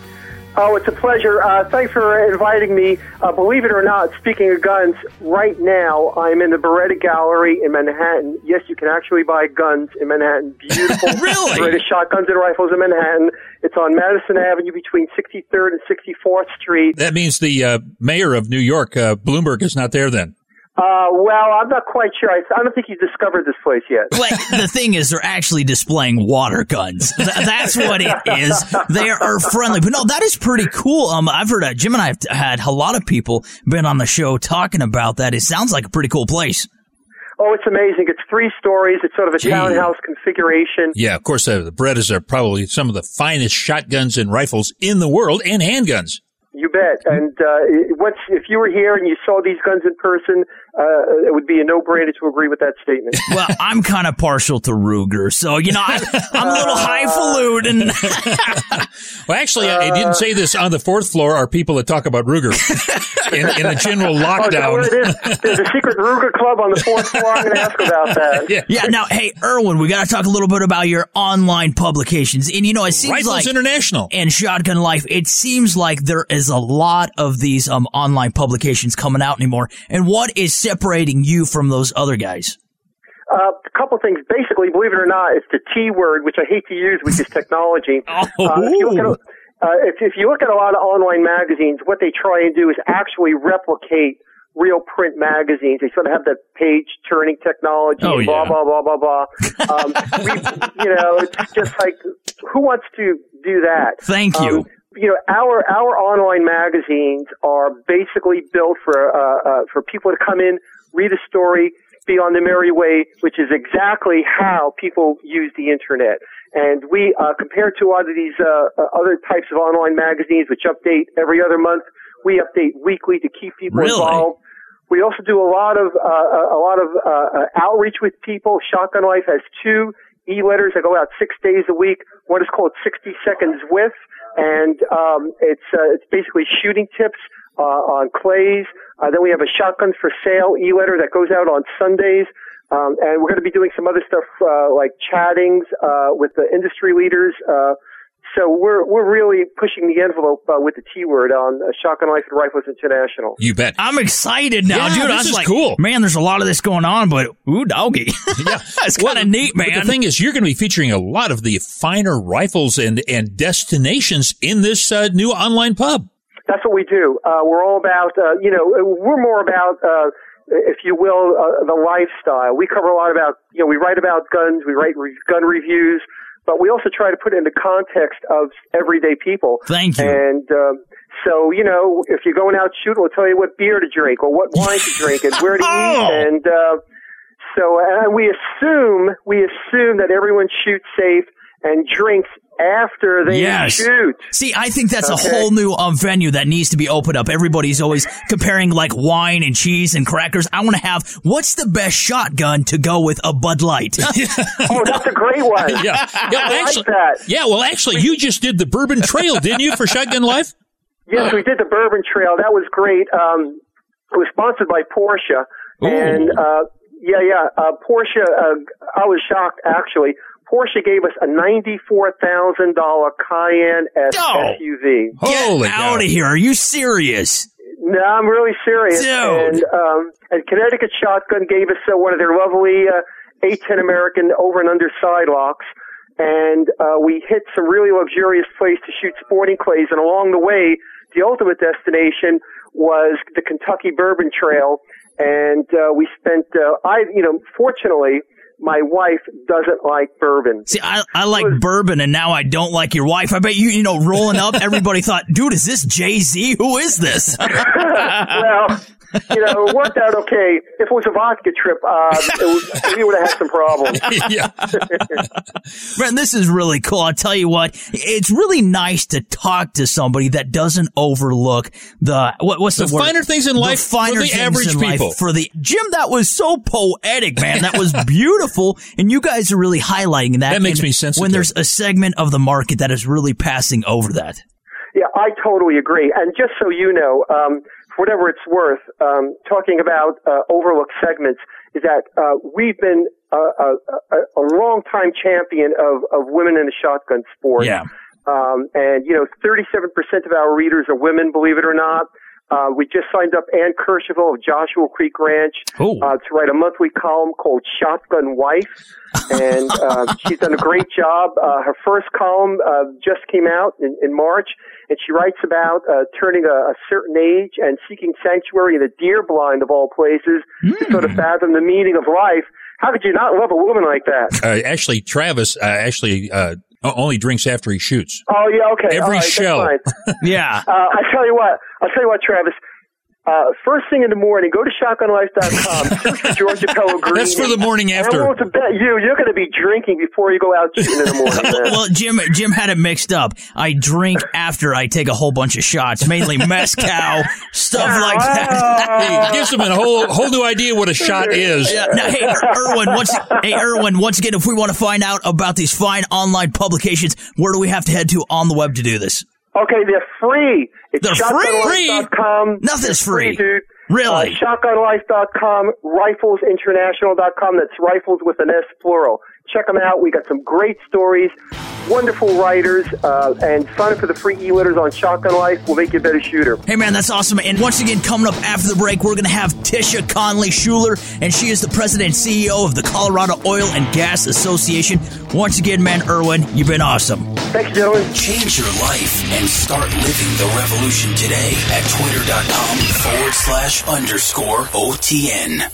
Oh, it's a pleasure. Uh, thanks for inviting me. Uh, believe it or not, speaking of guns, right now I'm in the Beretta Gallery in Manhattan. Yes, you can actually buy guns in Manhattan. Beautiful *laughs* really? Beretta shotguns and rifles in Manhattan. It's on Madison Avenue between 63rd and 64th Street. That means the uh, mayor of New York, uh, Bloomberg, is not there then. Uh, well, I'm not quite sure. I, I don't think he's discovered this place yet. But the *laughs* thing is, they're actually displaying water guns. Th- that's what it is. They are friendly. But no, that is pretty cool. Um, I've heard, uh, Jim and I have had a lot of people been on the show talking about that. It sounds like a pretty cool place. Oh, it's amazing. It's three stories. It's sort of a Gee. townhouse configuration. Yeah, of course, uh, the Berettas are probably some of the finest shotguns and rifles in the world and handguns. You bet. And uh, once, if you were here and you saw these guns in person, uh, it would be a no-brainer to agree with that statement. *laughs* Well, I'm kind of partial to Ruger, so you know I, I'm a little highfalutin. *laughs* well, actually, I, I didn't say this on the fourth floor. Are people that talk about Ruger in, in the general lockdown? *laughs* Oh, there it is. There's a secret Ruger club on the fourth floor. I'm going to ask about that. yeah. Yeah. Now, hey, Irwin, we got to talk a little bit about your online publications, and you know, it seems Rifles like International and Shotgun Life. It seems like there is a lot of these um online publications coming out anymore. And what is separating you from those other guys? Uh, a couple things. Basically, believe it or not, it's the T word, which I hate to use, which is technology. *laughs* Oh. Uh, if, you look at, a- uh, if, if you look at a lot of online magazines, what they try and do is actually replicate real print magazines. They sort of have that page turning technology, Oh, blah, yeah. blah, blah, blah, blah. *laughs* Um, we, you know, it's just like, who wants to do that? Thank you. Um, you know, our our online magazines are basically built for uh, uh, for people to come in, read a story, be on the merry way, which is exactly how people use the internet. And we, uh, compared to a lot of these uh, uh, other types of online magazines, which update every other month, we update weekly to keep people Really? involved. We also do a lot of uh, a lot of uh, uh, outreach with people. Shotgun Life has two e-letters that go out six days a week. One is called 60 Seconds With, and um, it's uh, it's basically shooting tips uh, on clays. Uh, then we have a Shotguns for Sale e-letter that goes out on Sundays. Um, and we're going to be doing some other stuff uh, like chattings uh, with the industry leaders. Uh, so we're we're really pushing the envelope uh, with the T word on uh, Shotgun Life and Rifles International. You bet. I'm excited now, Yeah, dude. I this was is like, cool. man, there's a lot of this going on, but ooh, doggy. *laughs* Yeah, it's kind of neat, But man. the thing is, you're going to be featuring a lot of the finer rifles and and destinations in this uh, new online pub. That's what we do. Uh, we're all about, uh, you know, we're more about, uh, if you will, uh, the lifestyle. We cover a lot about, you know, we write about guns, we write re- gun reviews, but we also try to put it in the context of everyday people. Thank you. And, um, so, you know, if you're going out shooting, we'll tell you what beer to drink or what wine to drink and where to *laughs* Oh. eat. And, uh, so, and we assume, we assume that everyone shoots safe and drinks after they Yes. shoot. See, I think that's Okay. a whole new um, venue that needs to be opened up. Everybody's always comparing like wine and cheese and crackers. I want to have what's the best shotgun to go with a Bud Light? *laughs* Oh, that's a great *laughs* one. yeah, *laughs* yeah. I well, like actually, that. yeah. Well, actually, you just did the Bourbon Trail, didn't you, for Shotgun Life? Yes, we did the Bourbon Trail. That was great. Um, it was sponsored by Porsche, and uh, yeah, yeah, uh, Porsche. Uh, I was shocked actually. Porsche gave us a ninety-four thousand dollar Cayenne S- Oh. SUV. Get out of here! Are you serious? No, I'm really serious. Dude. And um, and Connecticut Shotgun gave us uh, one of their lovely uh, A10 American over and under side locks, and uh, we hit some really luxurious place to shoot sporting clays. And along the way, the ultimate destination was the Kentucky Bourbon Trail, and uh, we spent. Uh, I, you know, fortunately. My wife doesn't like bourbon. See, I, I like bourbon, and now I don't like your wife. I bet you, you know, rolling up, everybody thought, dude, is this Jay Z? Who is this? *laughs* well, you know, it worked out okay. If it was a vodka trip, uh, it was, we would have had some problems. *laughs* Man, *laughs* this is really cool. I'll tell you what, it's really nice to talk to somebody that doesn't overlook the what, what's the, The word? finer things in The life for finer the things average in life people. For the Jim, that was so poetic, man. That was *laughs* beautiful, and you guys are really highlighting that. That makes me sensitive. When there's a segment of the market that is really passing over that. Yeah, I totally agree. And just so you know, um, for whatever it's worth, um, talking about uh, overlooked segments is that uh, we've been a, a, a, long time champion of, of women in the shotgun sport. Yeah. Um, and you know, 37% of our readers are women, believe it or not. Uh, we just signed up Ann Kercheval of Joshua Creek Ranch uh, to write a monthly column called Shotgun Wife, and uh, *laughs* she's done a great job. Uh, her first column uh, just came out in, in March, and she writes about uh, turning a, a certain age and seeking sanctuary in the deer blind of all places to sort of fathom the meaning of life. How could you not love a woman like that? Uh, actually, Travis uh, actually uh, only drinks after he shoots. Oh yeah, okay. Every right, show. *laughs* yeah. Uh, I tell you what. I'll tell you what, Travis. Uh, first thing in the morning, go to shotgunlife.com, *laughs* search for Georgia Pellegrini. That's for the morning after. I want to bet you, you're going to be drinking before you go out in the morning, *laughs* well, Jim, Jim had it mixed up. I drink after I take a whole bunch of shots, mainly mezcal, *laughs* stuff like that. It gives them a whole whole new idea what a shot is. Yeah. Now, hey, Irwin, once, hey, Irwin, once again, if we want to find out about these fine online publications, where do we have to head to on the web to do this? Okay, they're free. It's They're free? shotgunlife.com. Nothing's They're free. dude. Really? Uh, shotgunlife.com, riflesinternational.com. That's rifles with an S plural. Check them out. We got some great stories, wonderful writers, uh, and sign up for the free e-letters on Shotgun Life. We'll make you a better shooter. Hey man, that's awesome. And once again, coming up after the break, we're going to have Tisha Conoly Schuller, and she is the president and CEO of the Colorado Oil and Gas Association. Once again, man, Irwin, you've been awesome. Thanks, gentlemen. Change your life and start living the revolution today at twitter.com forward slash underscore OTN.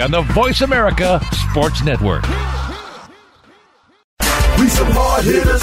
on the Voice America Sports Network. We some hard hitters,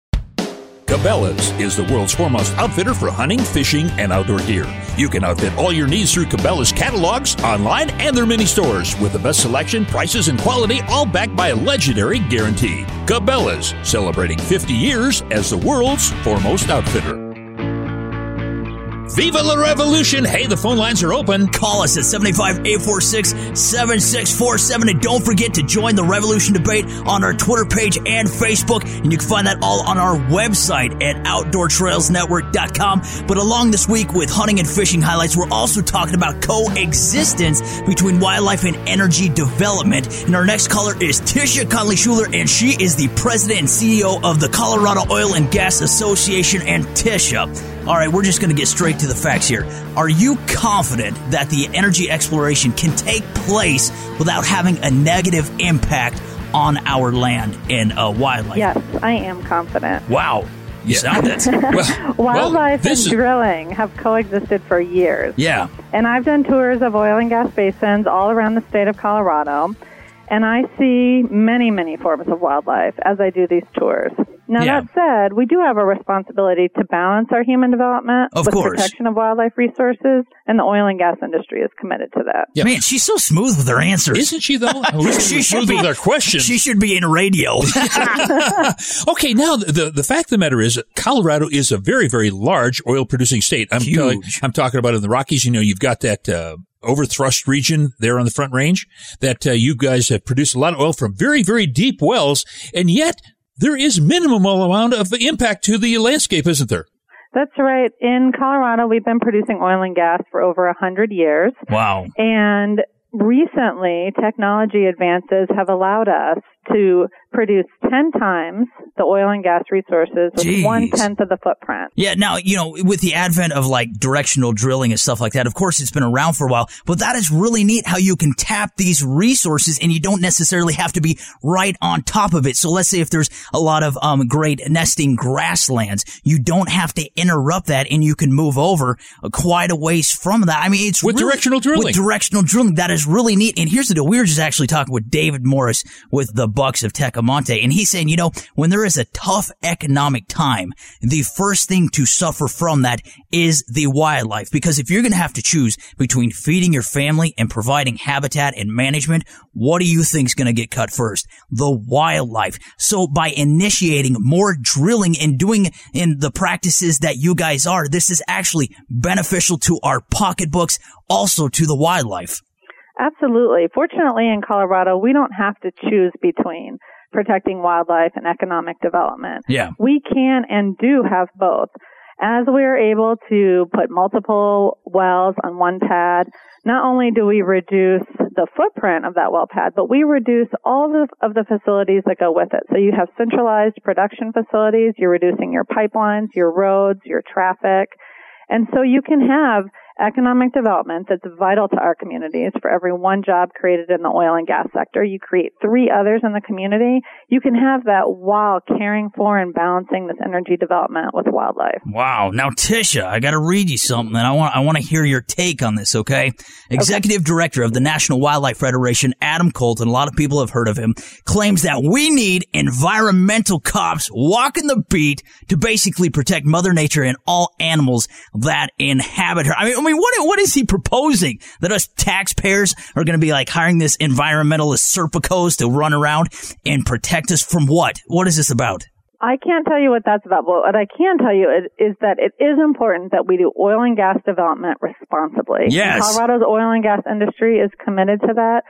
Cabela's is the world's foremost outfitter for hunting, fishing, and outdoor gear. You can outfit all your needs through Cabela's catalogs, online, and their mini stores with the best selection, prices, and quality, all backed by a legendary guarantee. Cabela's, celebrating 50 years as the world's foremost outfitter. Viva la Revolution! Hey, the phone lines are open. Call us at 785-846-7647 and don't forget to join the Revolution debate on our Twitter page and Facebook and you can find that all on our website at outdoortrailsnetwork.com. But along this week with hunting and fishing highlights, we're also talking about coexistence between wildlife and energy development. And our next caller is Tisha Conoly Schuller and she is the president and CEO of the Colorado Oil and Gas Association and Tisha. All right, we're just going to get straight to the facts here. Are you confident that the energy exploration can take place without having a negative impact on our land and uh, wildlife? Yes, I am confident. Wow, you sound it. *laughs* Well, Wildlife this and is- drilling have coexisted for years. yeah. And I've done tours of oil and gas basins all around the state of Colorado. And I see many, many forms of wildlife as I do these tours. Now, Yeah. that said, we do have a responsibility to balance our human development Of with course. protection of wildlife resources, and the oil and gas industry is committed to that. Yeah. Man, she's so smooth with her answers. Isn't she, though? *laughs* At least she smooth with her questions. She should be in radio. *laughs* *laughs* okay, now the the fact of the matter is, Colorado is a very very large oil producing state. I'm telling- I'm talking about in the Rockies. You know, you've got that. Uh, Overthrust region there on the Front Range that uh, you guys have produced a lot of oil from very, very deep wells, and yet there is minimal amount of impact to the landscape, isn't there? That's right. In Colorado, we've been producing oil and gas for over a hundred years. Wow. And recently, technology advances have allowed us to produce 10 times the oil and gas resources with Jeez. one tenth of the footprint. Yeah, now, you know, with the advent of like directional drilling and stuff like that, of course it's been around for a while, but that is really neat how you can tap these resources and you don't necessarily have to be right on top of it. So let's say if there's a lot of um, great nesting grasslands, you don't have to interrupt that and you can move over quite a ways from that. I mean, it's With really- directional drilling. With directional drilling, that is really neat. And here's the deal. We were just actually talking with David Morris with the Bucks of Tecomate, and he's saying, you know, when there is a tough economic time, the first thing to suffer from that is the wildlife. Because if you're going to have to choose between feeding your family and providing habitat and management, what do you think is going to get cut first? The wildlife. So by initiating more drilling and doing in the practices that you guys are, this is actually beneficial to our pocketbooks, also to the wildlife. Absolutely. Fortunately, in Colorado, we don't have to choose between protecting wildlife and economic development. Yeah. We can and do have both. As we are able to put multiple wells on one pad, not only do we reduce the footprint of that well pad, but we reduce all of the, of the facilities that go with it. So you have centralized production facilities, you're reducing your pipelines, your roads, your traffic. And so you can have economic development that's vital to our communities. For every one job created in the oil and gas sector, you create three others in the community. You can have that while caring for and balancing this energy development with wildlife. Wow. Now, Tisha, I got to read you something, and I want I want to hear your take on this. Okay? Executive Director of the National Wildlife Federation, Adam Kolton. A lot of people have heard of him. Claims that we need environmental cops walking the beat to basically protect Mother Nature and all animals that inhabit her. I mean, I mean, what what is he proposing? That us taxpayers are going to be like hiring this environmentalist serpicos to run around and protect us from what? What is this about? I can't tell you what that's about, but what I can tell you is, is that it is important that we do oil and gas development responsibly. Yes. Colorado's oil and gas industry is committed to that.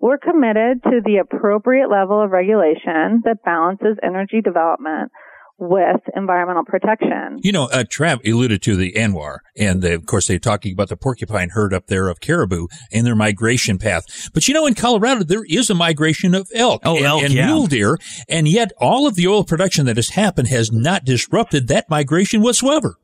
We're committed to the appropriate level of regulation that balances energy development with environmental protection. You know, uh, Trav alluded to the ANWR, and they, of course they're talking about the porcupine herd up there of caribou and their migration path. But you know, in Colorado, there is a migration of elk Oh, and, elk, and yeah. mule deer, and yet all of the oil production that has happened has not disrupted that migration whatsoever.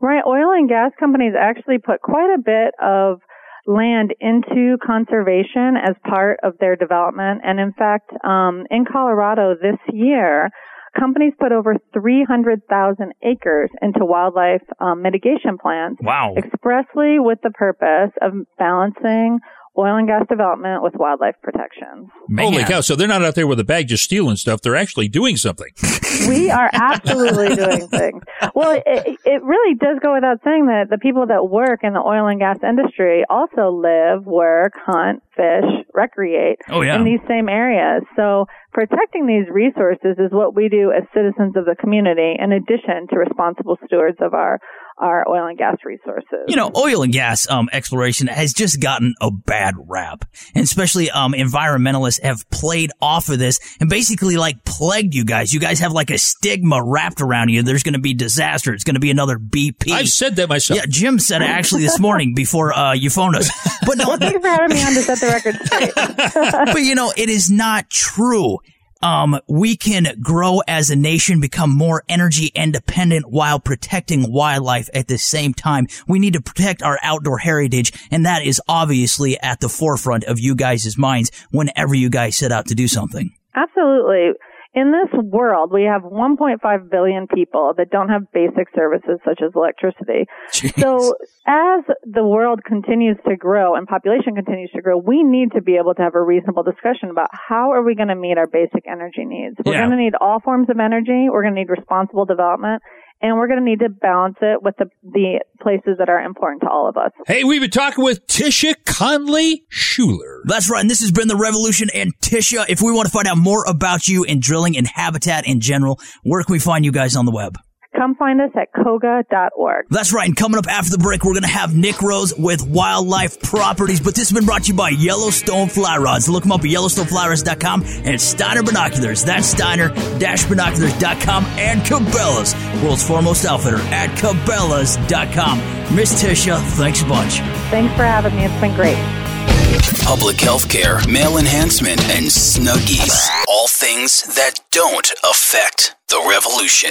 Right. Oil and gas companies actually put quite a bit of land into conservation as part of their development. And in fact, um, in Colorado this year, companies put over 300,000 acres into wildlife um, mitigation plans. Wow. Expressly with the purpose of balancing oil and gas development with wildlife protections. Holy cow! So they're not out there with a bag just stealing stuff; they're actually doing something. *laughs* we are absolutely doing things. Well, it, it really does go without saying that the people that work in the oil and gas industry also live, work, hunt, fish, recreate Oh, yeah. in these same areas. So protecting these resources is what we do as citizens of the community in addition to responsible stewards of our our oil and gas resources. You know, oil and gas um, exploration has just gotten a bad rap, and especially um, environmentalists have played off of this and basically like plagued you guys. You guys have like a stigma wrapped around you. There's going to be disaster. It's going to be another BP. I've said that myself. Yeah, Jim said it actually this morning before uh, you phoned us. But no, well, thanks for having me on to set the record straight. *laughs* but you know, it is not true. Um, we can grow as a nation, become more energy independent while protecting wildlife at the same time. We need to protect our outdoor heritage, and that is obviously at the forefront of you guys' minds whenever you guys set out to do something. Absolutely. In this world, we have 1.5 billion people that don't have basic services such as electricity. So as the world continues to grow and population continues to grow, we need to be able to have a reasonable discussion about how are we going to meet our basic energy needs. We're Yeah. going to need all forms of energy. We're going to need responsible development. And we're going to need to balance it with the, the places that are important to all of us. Hey, we've been talking with Tisha Conoly Schuller. That's right. And this has been the Revolution and Tisha. If we want to find out more about you and drilling and habitat in general, where can we find you guys on the web? Come find us at coga.org. That's right. And coming up after the break, we're going to have Nick Rhodes with Wildlife Properties. But this has been brought to you by Yellowstone Fly Rods. Look them up at YellowstoneFlyRods.com and Steiner Binoculars. That's Steiner-Binoculars.com and Cabela's, world's foremost outfitter at Cabela's.com. Miss Tisha, thanks a bunch. Thanks for having me. It's been great. Public health care, male enhancement, and snuggies. All things that don't affect the revolution.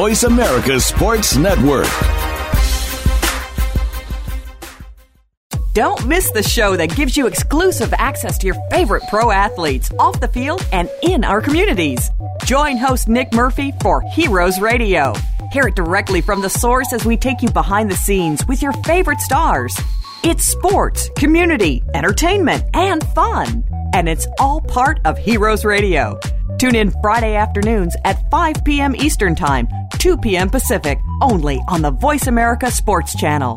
Voice America Sports Network. Don't miss the show that gives you exclusive access to your favorite pro athletes off the field and in our communities. Join host Nick Murphy for Heroes Radio. Hear it directly from the source as we take you behind the scenes with your favorite stars. It's sports, community, entertainment, and fun. And it's all part of Heroes Radio. Tune in Friday afternoons at 5 p.m. Eastern Time, 2 p.m. Pacific, only on the Voice America Sports Channel.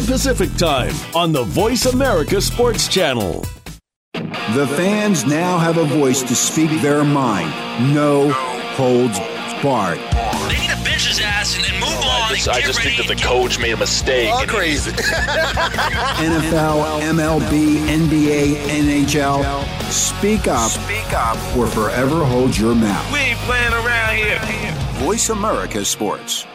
Pacific Time on the Voice America Sports Channel. The fans now have a voice to speak their mind. No holds barred. They need to bench his ass and, and move oh, on just, I just think that the coach made a mistake. All crazy. *laughs* NFL, MLB, NBA, NHL. Speak up. Speak up or forever hold your mouth. We ain't playing around here. Voice America Sports.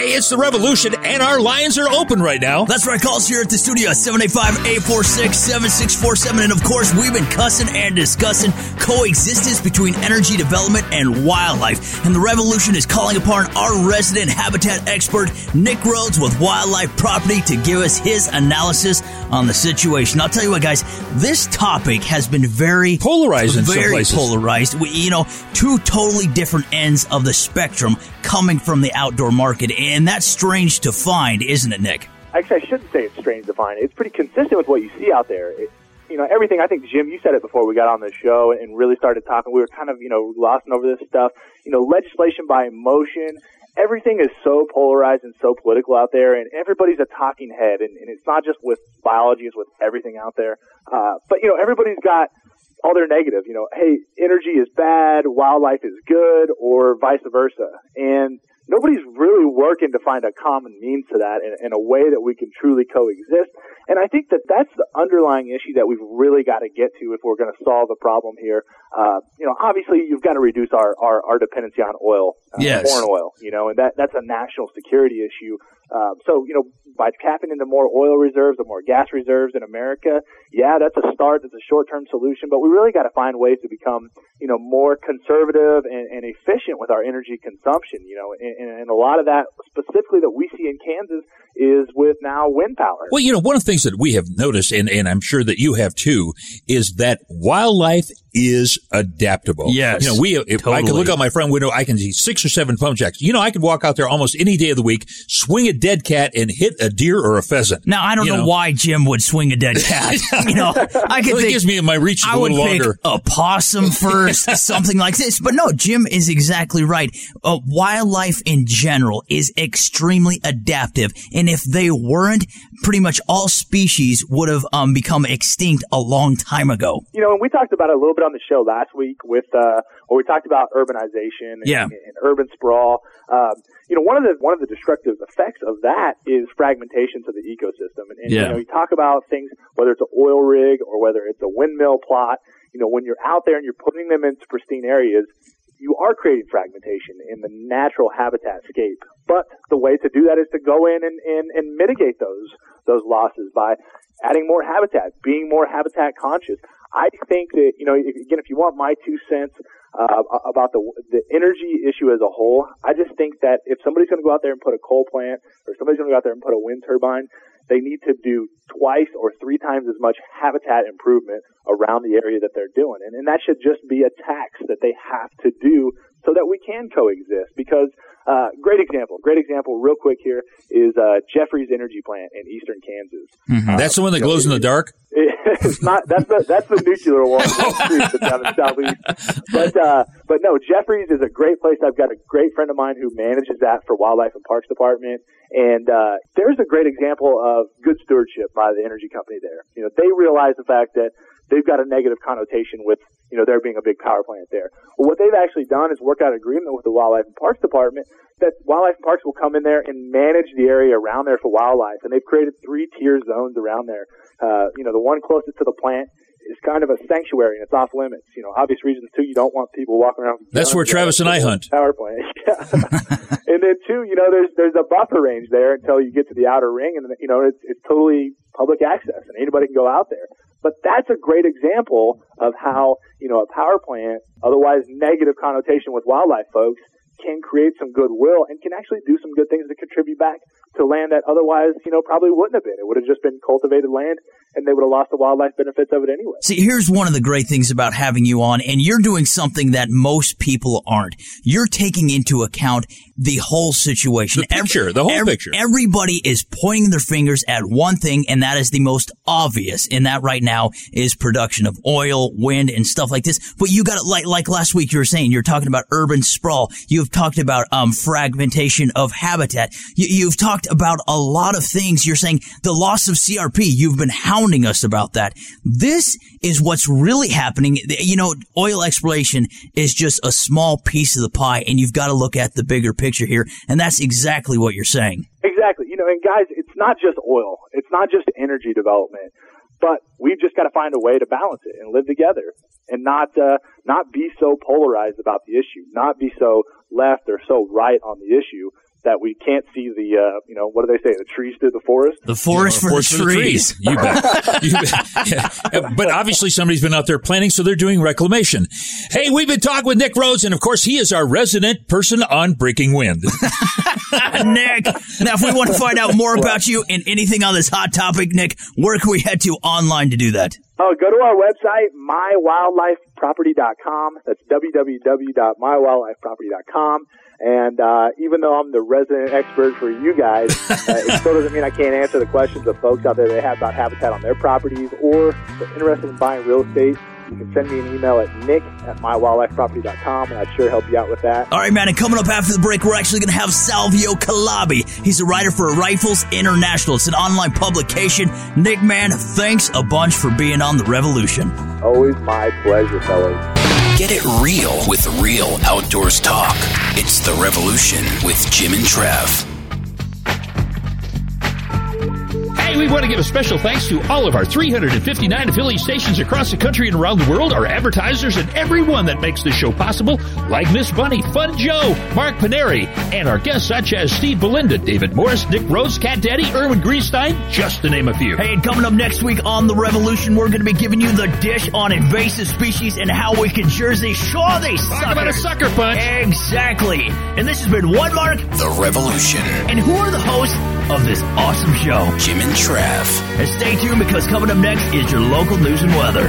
Hey, it's the Revolution, and our lines are open right now. That's right. Call us here at the studio, 785-846-7647. And of course, we've been cussing and discussing coexistence between energy development and wildlife. And the Revolution is calling upon our resident habitat expert, Nick Rhodes with Wildlife Property to give us his analysis on the situation. I'll tell you what, guys, this topic has been very polarized in some very places. polarized. We, you know, two totally different ends of the spectrum coming from the outdoor market. And that's strange to find, isn't it, Nick? Actually, I shouldn't say it's strange to find. It's pretty consistent with what you see out there. It, you know, everything. I think Jim, you said it before we got on the show and really started talking. We were kind of, you know, lost over this stuff. You know, legislation by emotion. Everything is so polarized and so political out there, and everybody's a talking head. And, and it's not just with biology; it's with everything out there. Uh, but you know, everybody's got all their negative. You know, hey, energy is bad, wildlife is good, or vice versa. And nobody's really working to find a common means to that in, in a way that we can truly coexist. And I think that that's the underlying issue that we've really got to get to if we're going to solve the problem here. Uh, you know, obviously you've got to reduce our, our, our dependency on oil, uh, Yes. foreign oil, you know, and that, that's a national security issue. Um, so, you know, by tapping into more oil reserves and more gas reserves in America, yeah, that's a start. That's a short-term solution, but we really got to find ways to become, you know, more conservative and, and efficient with our energy consumption, you know, and, and a lot of that specifically that we see in Kansas is with now wind power. Well, you know, one of the things that we have noticed, and, and I'm sure that you have too, is that wildlife is adaptable. Yes, You know, we, if I can look out my front window, I can see six or seven pump jacks. You know, I could walk out there almost any day of the week, swing a dead cat and hit a deer or a pheasant. Now I don't You know, why Jim would swing a dead *laughs* cat. you know, I could Well, it think gives me my reach I a would little pick longer. a possum first, *laughs* something like this. But no, Jim is exactly right. Uh, wildlife in general is extremely adaptive, and if they weren't, pretty much all species would have um, become extinct a long time ago. you know, and we talked about it a little bit on the show last week with, uh, where we talked about urbanization and, Yeah. and, and urban sprawl. Um, you know, one of the, one of the destructive effects of that is fragmentation to the ecosystem. And, and Yeah. you know, you talk about things, whether it's an oil rig or whether it's a windmill plot, you know, when you're out there and you're putting them into pristine areas, you are creating fragmentation in the natural habitat scape. But the way to do that is to go in and, and, and mitigate those those losses by adding more habitat, being more habitat conscious. I think that you know, again, if you want my two cents uh, about the the energy issue as a whole, I just think that if somebody's going to go out there and put a coal plant, or somebody's going to go out there and put a wind turbine, they need to do twice or three times as much habitat improvement around the area that they're doing. And, and that should just be a tax that they have to do so that we can coexist. Because, uh, great example, great example real quick here is, uh, Jeffrey's Energy Plant in eastern Kansas. Mm-hmm. That's the one that glows in the dark? *laughs* it's not that's the that's the nuclear one *laughs* that's but down in southeast. But uh, but no, Jeffries is a great place. I've got a great friend of mine who manages that for Wildlife and Parks Department, and uh, there's a great example of good stewardship by the energy company there. You know, they realize the fact that they've got a negative connotation with you know there being a big power plant there. Well, what they've actually done is work out an agreement with the Wildlife and Parks Department that Wildlife and Parks will come in there and manage the area around there for wildlife, and they've created three tier zones around there. Uh, you know, the one closest to the plant is kind of a sanctuary and it's off limits. You know, obvious reasons too. You don't want people walking around. That's where Travis and I hunt. *laughs* Power plant. Yeah. *laughs* and then two, you know, there's there's a buffer range there until you get to the outer ring, and you know, it's it's totally public access, and anybody can go out there. But that's a great example of how you know a power plant, otherwise negative connotation with wildlife folks, can create some goodwill and can actually do some good things to contribute back to land that otherwise, you know, probably wouldn't have been. It would have just been cultivated land and they would have lost the wildlife benefits of it anyway. See, here's one of the great things about having you on, and you're doing something that most people aren't. You're taking into account the whole situation. The picture, the whole picture. Everybody is pointing their fingers at one thing, and that is the most obvious. And that right now is production of oil, wind, and stuff like this. But you got it like like last week you were saying, you're talking about urban sprawl. You have talked about um, fragmentation of habitat. You, have talked about a lot of things. You're saying the loss of CRP. You've been hounding us about that. This is what's really happening. You know, oil exploration is just a small piece of the pie, and you've got to look at the bigger picture here. And that's exactly what you're saying. Exactly. You know, and guys, it's not just oil. It's not just energy development. But we've just got to find a way to balance it and live together and not uh, not be so polarized about the issue, not be so left or so right on the issue that we can't see the uh, you know what do they say the trees through the forest the forest, for, forest the for, the trees, you bet, *laughs* you bet. Yeah. but obviously somebody's been out there planting so they're doing reclamation hey we've been talking with nick rhodes and of course he is our resident person on breaking wind *laughs* nick now if we want to find out more about you and anything on this hot topic nick where can we head to online to do that Oh, go to our website, mywildlifeproperty.com. That's www.mywildlifeproperty.com. And uh, even though I'm the resident expert for you guys, *laughs* uh, it still doesn't mean I can't answer the questions of folks out there that have about habitat on their properties or are interested in buying real estate. You can send me an email at nick at mywildlifeproperty.com, and I'd sure help you out with that. All right, man. And coming up after the break, we're actually going to have Silvio Calabi. He's a writer for Rifles International. It's an online publication. Nick, man, thanks a bunch for being on The Revolution. Always my pleasure, fellas. Get it real with real outdoors talk. It's The Revolution with Jim and Trav. We want to give a special thanks to all of our 359 affiliate stations across the country and around the world, our advertisers, and everyone that makes this show possible, like Miss Bunny, Fun Joe, Mark Paneri, and our guests such as Steve Belinda, David Morris, Nick Rhodes, Cat Daddy, Irwin Greenstein, just to name a few. Hey, and coming up next week on The Revolution, we're going to be giving you the dish on invasive species and how we can Jersey Shore these Talk suckers. about a sucker punch. Exactly. And this has been one Mark. The Revolution. And who are the hosts of this awesome show? Jim and Trav. And stay tuned because coming up next is your local news and weather.